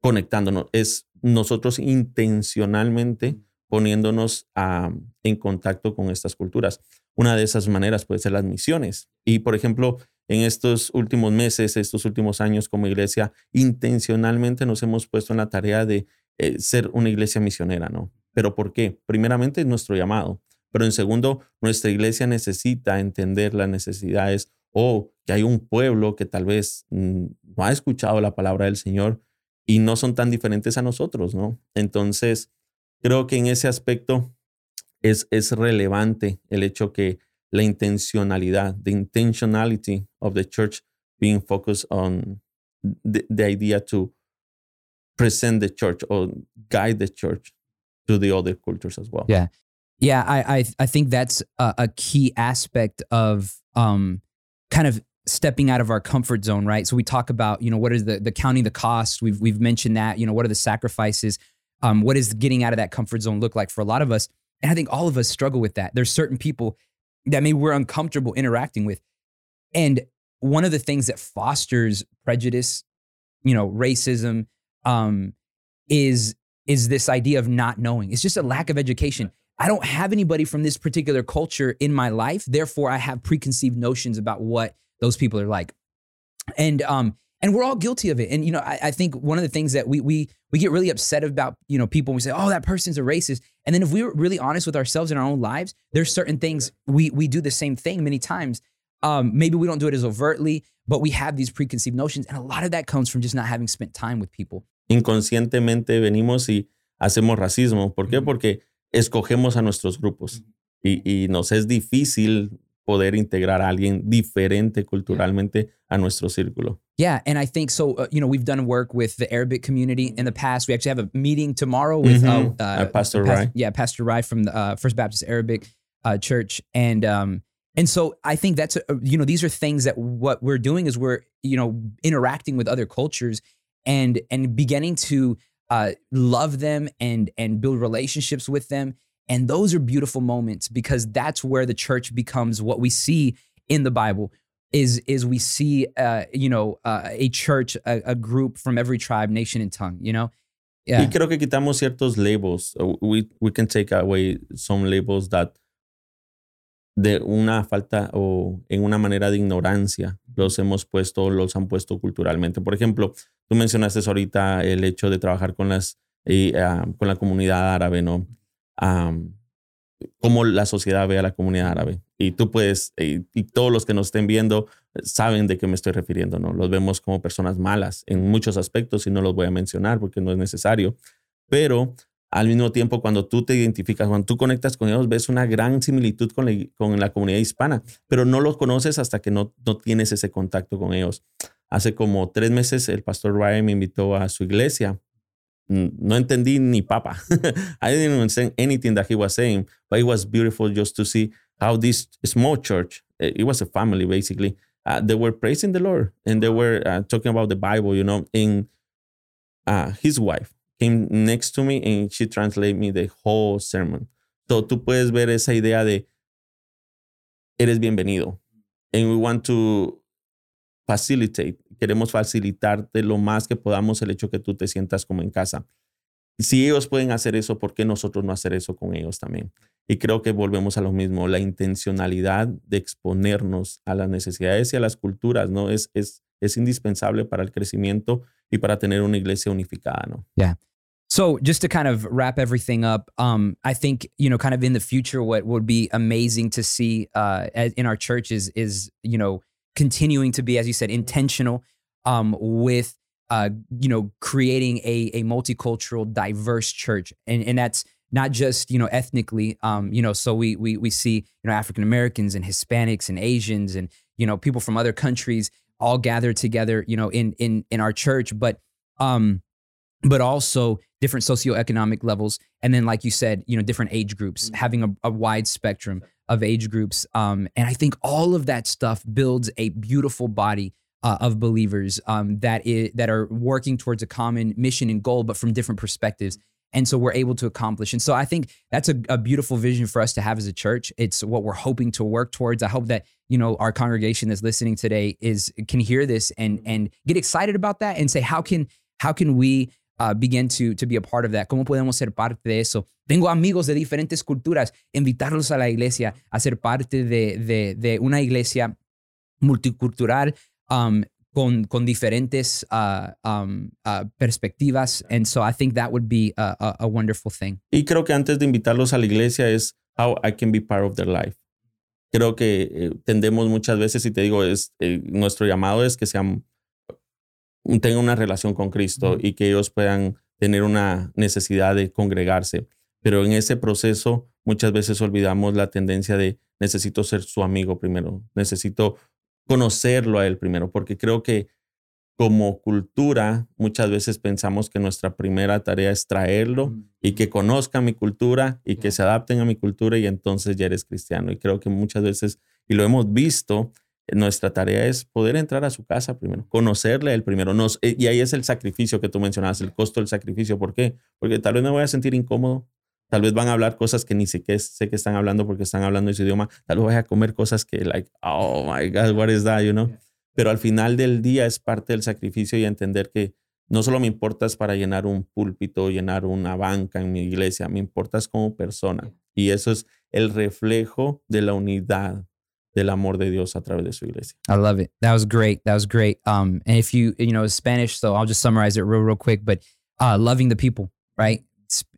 conectándonos, es nosotros intencionalmente poniéndonos en contacto con estas culturas. Una de esas maneras puede ser las misiones. Y, por ejemplo, en estos últimos meses, estos últimos años como iglesia, intencionalmente nos hemos puesto en la tarea de eh, ser una iglesia misionera, ¿no? ¿Pero por qué? Primeramente, nuestro llamado. Pero en segundo, nuestra iglesia necesita entender las necesidades o que hay un pueblo que tal vez mm, no ha escuchado la palabra del Señor y no son tan diferentes a nosotros, ¿no? Entonces, creo que en ese aspecto es, es relevante el hecho que la intencionalidad, the intentionality of the church being focused on the, the idea to present the church or guide the church to the other cultures as well. Yeah. Yeah, I I, I think that's a, a key aspect of um, kind of stepping out of our comfort zone, right? So we talk about, you know, what is the the counting the cost? We've we've mentioned that, you know, what are the sacrifices? Um, what does getting out of that comfort zone look like for a lot of us? And I think all of us struggle with that. There's certain people that maybe we're uncomfortable interacting with. And one of the things that fosters prejudice, you know, racism, um, is is this idea of not knowing. It's just a lack of education. I don't have anybody from this particular culture in my life. Therefore, I have preconceived notions about what those people are like. And um, and we're all guilty of it. And you know, I, I, think one of the things that we we we get really upset about, you know, people we say, "Oh, that person's a racist," and then if we were really honest with ourselves in our own lives, there's certain things we we do the same thing many times. Um, maybe we don't do it as overtly, but we have these preconceived notions, and a lot of that comes from just not having spent time with people. Inconscientemente venimos y hacemos racismo. ¿Por qué? Porque escogemos a nuestros grupos y, y, nos es difícil poder integrar a alguien diferente culturalmente a nuestro círculo. Yeah, and I think so. Uh, you know, we've done work with the Arabic community in the past. We actually have a meeting tomorrow with mm-hmm. uh, uh, Pastor Rai. Yeah, Pastor Rai from the uh, First Baptist Arabic uh, Church, and um, and so I think that's a, you know these are things that what we're doing is we're you know interacting with other cultures and and beginning to uh, love them and and build relationships with them. And those are beautiful moments because that's where the church becomes what we see in the Bible is is we see uh, you know uh, a church a, a, group from every tribe, nation, and tongue. You know. Yeah. Y creo que quitamos ciertos labels. We we can take away some labels that de una falta o en una manera de ignorancia los hemos puesto, los han puesto culturalmente. Por ejemplo, tú mencionaste ahorita el hecho de trabajar con las y, ah, con la comunidad árabe, ¿no? Cómo la sociedad ve a la comunidad árabe. Y tú puedes, y, y, todos los que nos estén viendo saben de qué me estoy refiriendo, ¿no? Los vemos como personas malas en muchos aspectos y no los voy a mencionar porque no es necesario. Pero al mismo tiempo, cuando tú te identificas, cuando tú conectas con ellos, ves una gran similitud con la, con la comunidad hispana, pero no los conoces hasta que no, no tienes ese contacto con ellos. Hace como tres meses el pastor Ryan me invitó a su iglesia. No entendí ni papa. I didn't understand anything that he was saying, but it was beautiful just to see how this small church, eh, it was a family basically, uh, they were praising the Lord and they were uh, talking about the Bible, you know. And uh, his wife came next to me and she translated me the whole sermon. So tú puedes ver esa idea de eres bienvenido. And we want to facilitate, queremos facilitarte lo más que podamos el hecho que tú te sientas como en casa. Si ellos pueden hacer eso, ¿por qué nosotros no hacer eso con ellos también? Y creo que volvemos a lo mismo, la intencionalidad de exponernos a las necesidades y a las culturas, ¿no? Es, es, es indispensable para el crecimiento y para tener una iglesia unificada, ¿no? Yeah. So just to kind of wrap everything up, um, I think you know, kind of in the future, what would be amazing to see uh, in our churches is you know continuing to be, as you said, intentional um, with uh, you know creating a a multicultural, diverse church, and and that's not just you know ethnically um, you know so we we we see you know African Americans and Hispanics and Asians and you know people from other countries all gathered together you know in in in our church. But um but also different socioeconomic levels and then like you said you know different age groups mm-hmm. having a, a, wide spectrum of age groups um and I think all of that stuff builds a beautiful body uh, of believers um, that is, that are working towards a common mission and goal, but from different perspectives and so we're able to accomplish and so i think that's a, a, beautiful vision for us to have as a church. It's what we're hoping to work towards. I hope that you know our congregation that's listening today is can hear this and and get excited about that and say how can how can we uh, begin to, to be a part of that. ¿Cómo podemos ser parte de eso? Tengo amigos de diferentes culturas, invitarlos a la iglesia a ser parte de, de, de una iglesia multicultural um, con, con diferentes uh, um, uh, perspectivas. And so I think that would be a, a, a, wonderful thing. Y creo que antes de invitarlos a la iglesia es how I can be part of their life. Creo que eh, tendemos muchas veces, y te digo, es, eh, nuestro llamado es que sean, tengan una relación con Cristo y que ellos puedan tener una necesidad de congregarse. Pero en ese proceso muchas veces olvidamos la tendencia de necesito ser su amigo primero, necesito conocerlo a él primero, porque creo que como cultura muchas veces pensamos que nuestra primera tarea es traerlo y que conozca mi cultura y que se adapten a mi cultura y entonces ya eres cristiano. Y creo que muchas veces, y lo hemos visto, nuestra tarea es poder entrar a su casa primero, conocerle el primero. Nos, y ahí es el sacrificio que tú mencionabas, el costo del sacrificio. ¿Por qué? Porque tal vez me voy a sentir incómodo, Tal vez van a hablar cosas que ni sé qué sé que están hablando porque están hablando ese idioma. Tal vez voy a comer cosas que, like, oh my God, what is that, you know? Pero al final del día es parte del sacrificio y entender que no solo me importas para llenar un púlpito, llenar una banca en mi iglesia, me importas como persona. Y eso es el reflejo de la unidad del amor de Dios a través de su iglesia. I love it. That was great. That was great. Um, and if you, you know, Spanish, so I'll just summarize it real, real quick. But uh, loving the people, right?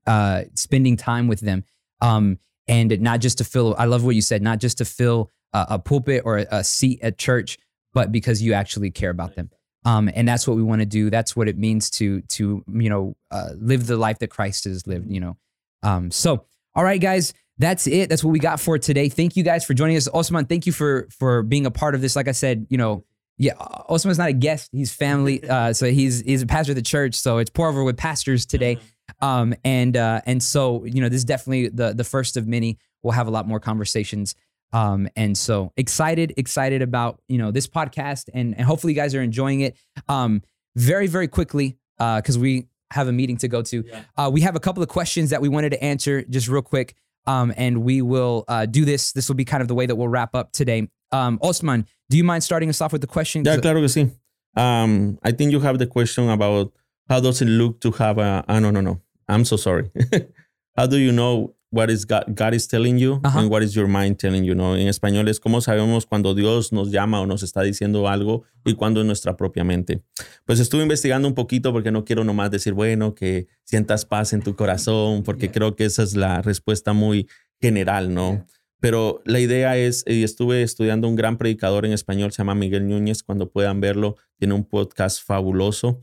uh, spending time with them. Um, and not just to fill, I love what you said, not just to fill a, a pulpit or a, a, seat at church, but because you actually care about them. Um, and that's what we want to do. That's what it means to, to, you know, uh, live the life that Christ has lived, you know? Um, so, all right, guys, that's it. That's what we got for today. Thank you guys for joining us. Osman, thank you for, for being a part of this. Like I said, you know, yeah, Osman's not a guest. He's family. Uh, so he's, he's a pastor of the church. So it's pour over with pastors today. Um, and uh, and so you know, this is definitely the the first of many. We'll have a lot more conversations. Um, and so excited, excited about you know this podcast, and and hopefully you guys are enjoying it. Um, very very quickly, uh, because uh, we have a meeting to go to. Yeah. Uh, we have a couple of questions that we wanted to answer just real quick. Um, and we will uh, do this. This will be kind of the way that we'll wrap up today. Um, Osman, do you mind starting us off with the question? Yeah, claro que sí. Um, I think you have the question about how does it look to have a, ah, no, no, no. I'm so sorry. How do you know what is God, God is telling you -huh. and what is your mind telling you? ¿no? En español es cómo sabemos cuando Dios nos llama o nos está diciendo algo y cuando es nuestra propia mente. Pues estuve investigando un poquito porque no quiero nomás decir, bueno, que sientas paz en tu corazón, porque yeah. creo que esa es la respuesta muy general, ¿no? Yeah. Pero la idea es, y estuve estudiando un gran predicador en español, se llama Miguel Núñez, cuando puedan verlo, tiene un podcast fabuloso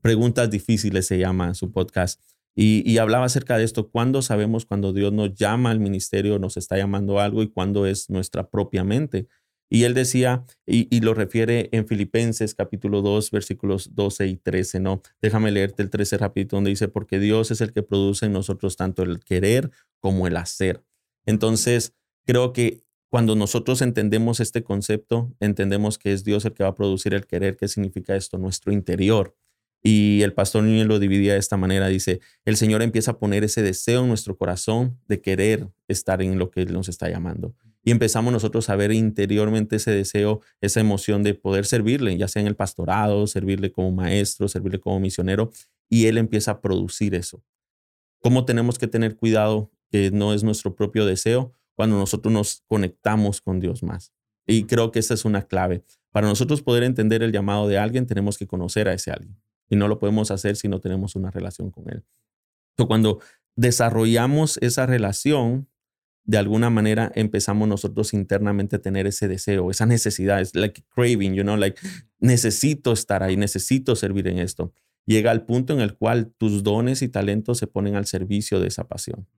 Preguntas difíciles se llama su podcast. Y, hablaba acerca de esto, cuándo sabemos cuando Dios nos llama al ministerio, nos está llamando algo y cuándo es nuestra propia mente. Y él decía, y, lo refiere en Filipenses capítulo 2, versículos 12 y 13, ¿no? Déjame leerte el 13 rápido, donde dice, porque Dios es el que produce en nosotros tanto el querer como el hacer. Entonces, creo que cuando nosotros entendemos este concepto, entendemos que es Dios el que va a producir el querer. ¿Qué significa esto? Nuestro interior. Y el pastor Núñez lo dividía de esta manera. Dice, el Señor empieza a poner ese deseo en nuestro corazón de querer estar en lo que Él nos está llamando. Y empezamos nosotros a ver interiormente ese deseo, esa emoción de poder servirle, ya sea en el pastorado, servirle como maestro, servirle como misionero. Y Él empieza a producir eso. ¿Cómo tenemos que tener cuidado que no es nuestro propio deseo cuando nosotros nos conectamos con Dios más? Y creo que esa es una clave. Para nosotros poder entender el llamado de alguien, tenemos que conocer a ese alguien y no lo podemos hacer si no tenemos una relación con Él. So, cuando desarrollamos esa relación, de alguna manera empezamos nosotros internamente a tener ese deseo, esa necesidad, es like craving, you know, like necesito estar ahí, necesito servir en esto. Llega al punto en el cual tus dones y talentos se ponen al servicio de esa pasión.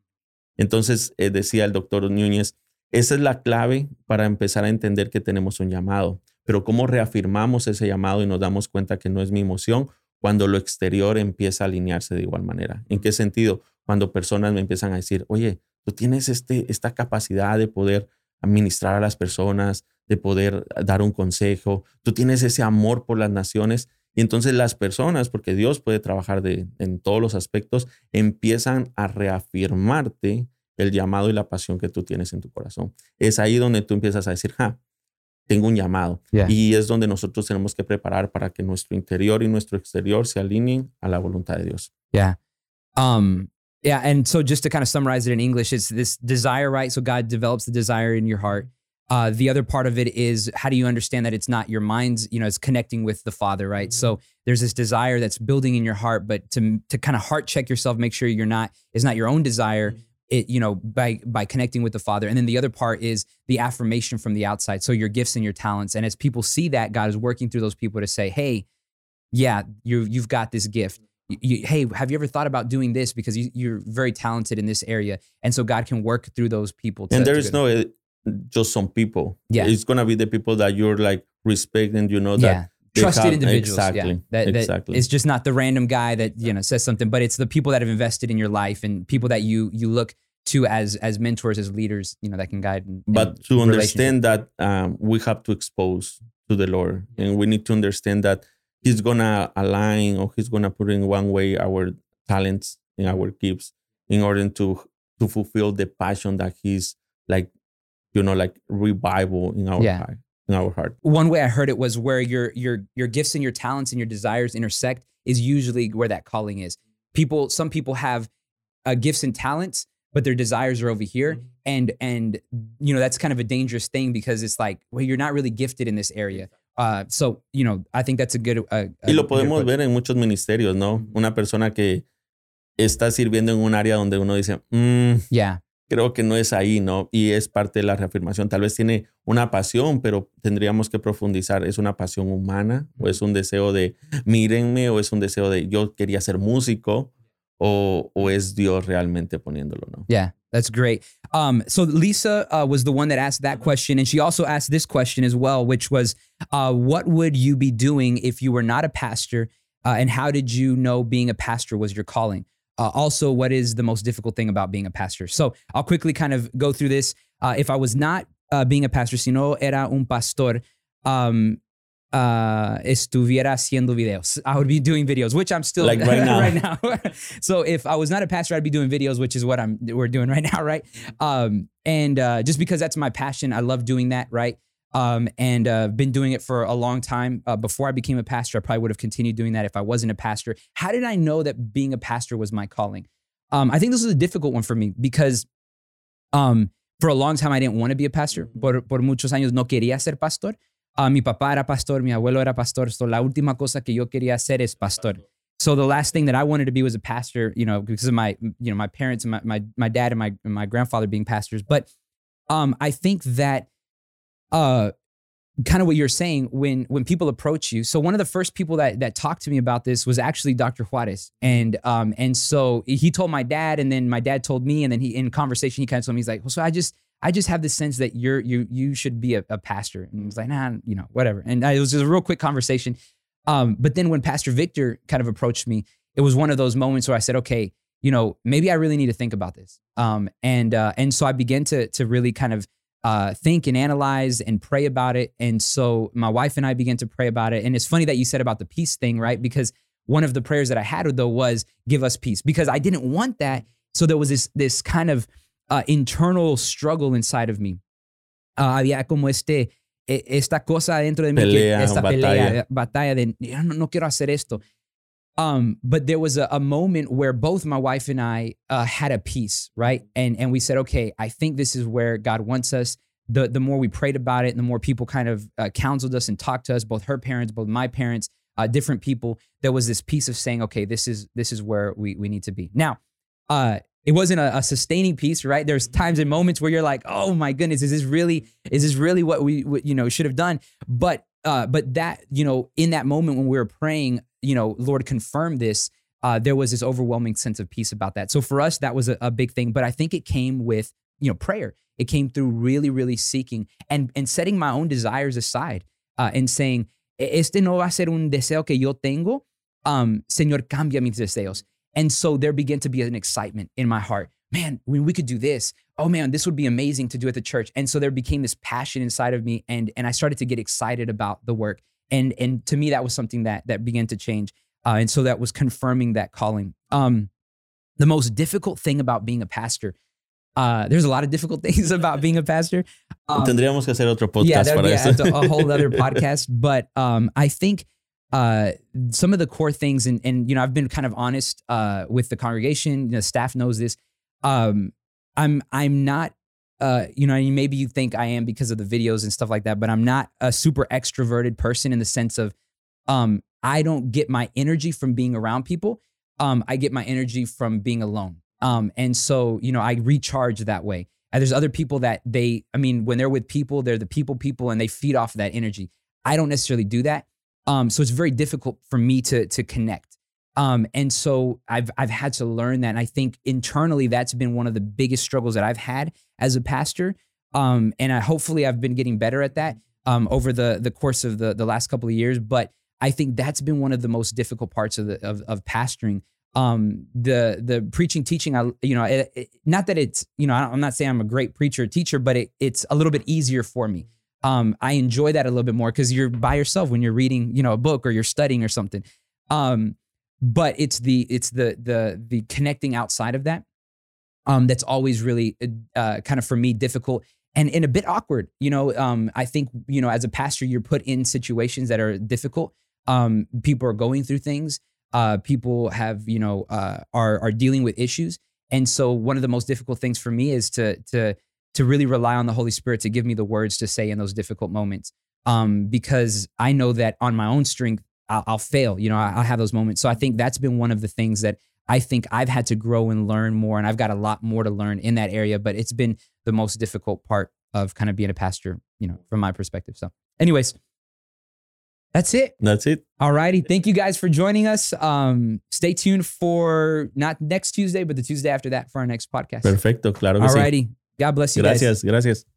Entonces, eh, decía el doctor Núñez, esa es la clave para empezar a entender que tenemos un llamado. Pero cómo reafirmamos ese llamado y nos damos cuenta que no es mi emoción cuando lo exterior empieza a alinearse de igual manera. ¿En qué sentido? Cuando personas me empiezan a decir, oye, tú tienes este, esta capacidad de poder administrar a las personas, de poder dar un consejo, tú tienes ese amor por las naciones. Y entonces las personas, porque Dios puede trabajar de, en todos los aspectos, empiezan a reafirmarte el llamado y la pasión que tú tienes en tu corazón. Es ahí donde tú empiezas a decir, ja, tengo un llamado. Y es donde nosotros tenemos que preparar para que nuestro interior y nuestro exterior se alineen a la voluntad de Dios. Yeah. Um, yeah. And so just to kind of summarize it in English, it's this desire, right? So God develops the desire in your heart. Uh, the other part of it is how do you understand that it's not your mind's, you know, it's connecting with the Father, right? Mm-hmm. So there's this desire that's building in your heart, but to to kind of heart check yourself, make sure you're not, it's not your own desire, mm-hmm it you know by by connecting with the father. And then the other part is the affirmation from the outside. So your gifts and your talents. And as people see that god is working through those people to say hey yeah you you've got this gift. You, you, hey have you ever thought about doing this? Because you, are very talented in this area. And so god can work through those people to, and there is no uh, just some people. Yeah. It's gonna be the people that you're like respecting you know that yeah trusted individuals. Exactly. Yeah. That, that exactly. It's just not the random guy that you know says something, but it's the people that have invested in your life and people that you you look to as as mentors, as leaders, you know, that can guide. But to understand that um, we have to expose to the Lord, and we need to understand that He's gonna align or He's gonna put in one way our talents and our gifts in order to to fulfill the passion that He's like, you know, like revival in our yeah. heart in our heart. One way I heard it was where your your your gifts and your talents and your desires intersect is usually where that calling is. People, some people have uh, gifts and talents, but their desires are over here, mm-hmm. and and you know that's kind of a dangerous thing because it's like, well, you're not really gifted in this area. Uh, so you know, I think that's a good. Uh, y lo podemos ver en muchos ministerios, ¿no? Mm-hmm. Una persona que está sirviendo en un área donde uno dice, mm, yeah creo que no es ahí, ¿no? Y es parte de la reafirmación. Tal vez tiene una pasión, pero tendríamos que profundizar. ¿Es una pasión humana o es un deseo de mírenme o es un deseo de yo quería ser músico o, o es Dios realmente poniéndolo, ¿no? Yeah, that's great. Um, so Lisa uh, was the one that asked that question, and she also asked this question as well, which was, uh, what would you be doing if you were not a pastor? Uh, and how did you know being a pastor was your calling? Uh, also, what is the most difficult thing about being a pastor? So I'll quickly kind of go through this. Uh, if I was not uh, being a pastor, si no era un pastor, um, uh, estuviera haciendo videos. I would be doing videos, which I'm still like right now. right now. so if I was not a pastor, I'd be doing videos, which is what I'm we're doing right now, right? Um, and uh, just because that's my passion, I love doing that, right? Um, and uh, been doing it for a long time. Uh, before I became a pastor, I probably would have continued doing that if I wasn't a pastor. How did I know that being a pastor was my calling? Um, I think this is a difficult one for me because um, for a long time I didn't want to be a pastor. Por, por muchos años no quería ser pastor. Uh, mi papá era pastor, mi abuelo era pastor. So la última cosa que yo quería hacer es pastor. So the last thing that I wanted to be was a pastor, you know, because of my, you know, my parents and my, my, my dad and my, and my grandfather being pastors. But um, I think that uh, kind of what you're saying when when people approach you. So one of the first people that that talked to me about this was actually Dr. Juarez, and um and so he told my dad, and then my dad told me, and then he in conversation he kind of told me he's like, well, so I just I just have this sense that you're you you should be a, a pastor, and he's like, nah, you know, whatever. And I, it was just a real quick conversation. Um, but then when Pastor Victor kind of approached me, it was one of those moments where I said, okay, you know, maybe I really need to think about this. Um, and uh, and so I began to to really kind of uh, think and analyze and pray about it. And so my wife and I began to pray about it. And it's funny that you said about the peace thing, right? Because one of the prayers that I had though was give us peace because I didn't want that. So there was this this kind of uh, internal struggle inside of me. Uh, había como este esta cosa dentro de mí, pelea, que, esta batalla. pelea, batalla de no, no quiero hacer esto. Um, but there was a, a, moment where both my wife and I uh, had a peace, right? And and we said, okay, I think this is where God wants us. The the more we prayed about it, and the more people kind of uh, counseled us and talked to us, both her parents, both my parents, uh, different people. There was this peace of saying, okay, this is this is where we we need to be. Now, uh, it wasn't a, a, sustaining peace, right? There's times and moments where you're like, oh my goodness, is this really is this really what we what, you know should have done? But uh, but that you know in that moment when we were praying, you know, Lord, confirm this. Uh, there was this overwhelming sense of peace about that. So for us, that was a, a big thing. But I think it came with you know prayer. It came through really, really seeking and and setting my own desires aside uh, and saying, este no va a ser un deseo que yo tengo. Um, Señor, cambia mis deseos. And so there began to be an excitement in my heart. Man, when we could do this, oh man, this would be amazing to do at the church. And so there became this passion inside of me, and and I started to get excited about the work. And and to me, that was something that that began to change. Uh, and so that was confirming that calling. Um, the most difficult thing about being a pastor. Uh, there's a lot of difficult things about being a pastor. Um, Tendríamos que hacer otro podcast yeah, para yeah, eso. a whole other podcast. But um, I think uh, some of the core things, and and you know, I've been kind of honest uh, with the congregation. The staff knows this. Um, I'm I'm not. Uh, you know, maybe you think I am because of the videos and stuff like that, but I'm not a super extroverted person in the sense of, um, I don't get my energy from being around people. Um, I get my energy from being alone. Um, and so you know, I recharge that way. And there's other people that they, I mean, when they're with people, they're the people people, and they feed off of that energy. I don't necessarily do that. Um, so it's very difficult for me to to connect. Um, and so I've I've had to learn that. And I think internally that's been one of the biggest struggles that I've had as a pastor. Um, and I hopefully I've been getting better at that um, over the the course of the the last couple of years. But I think that's been one of the most difficult parts of the of, of pastoring. Um, the the preaching teaching, I you know, it, it, not that it's you know I'm not saying I'm a great preacher or teacher, but it, it's a little bit easier for me um, I enjoy that a little bit more because you're by yourself when you're reading, you know, a book or you're studying or something. Um, but it's the it's the the the connecting outside of that um, that's always really uh, kind of for me difficult and and a bit awkward. You know, um, I think you know as a pastor you're put in situations that are difficult. Um, people are going through things. Uh, people have you know uh, are are dealing with issues, and so one of the most difficult things for me is to to to really rely on the Holy Spirit to give me the words to say in those difficult moments. Um, because I know that on my own strength, I'll, I'll fail. You know, I, will have those moments. So I think that's been one of the things that I think I've had to grow and learn more, and I've got a lot more to learn in that area. But it's been the most difficult part of kind of being a pastor, you know, from my perspective. So, anyways, that's it. That's it. All righty. Thank you guys for joining us. Um, stay tuned for not next Tuesday, but the Tuesday after that for our next podcast. Perfecto. Claro que All sí. righty. God bless you Gracias, guys. gracias.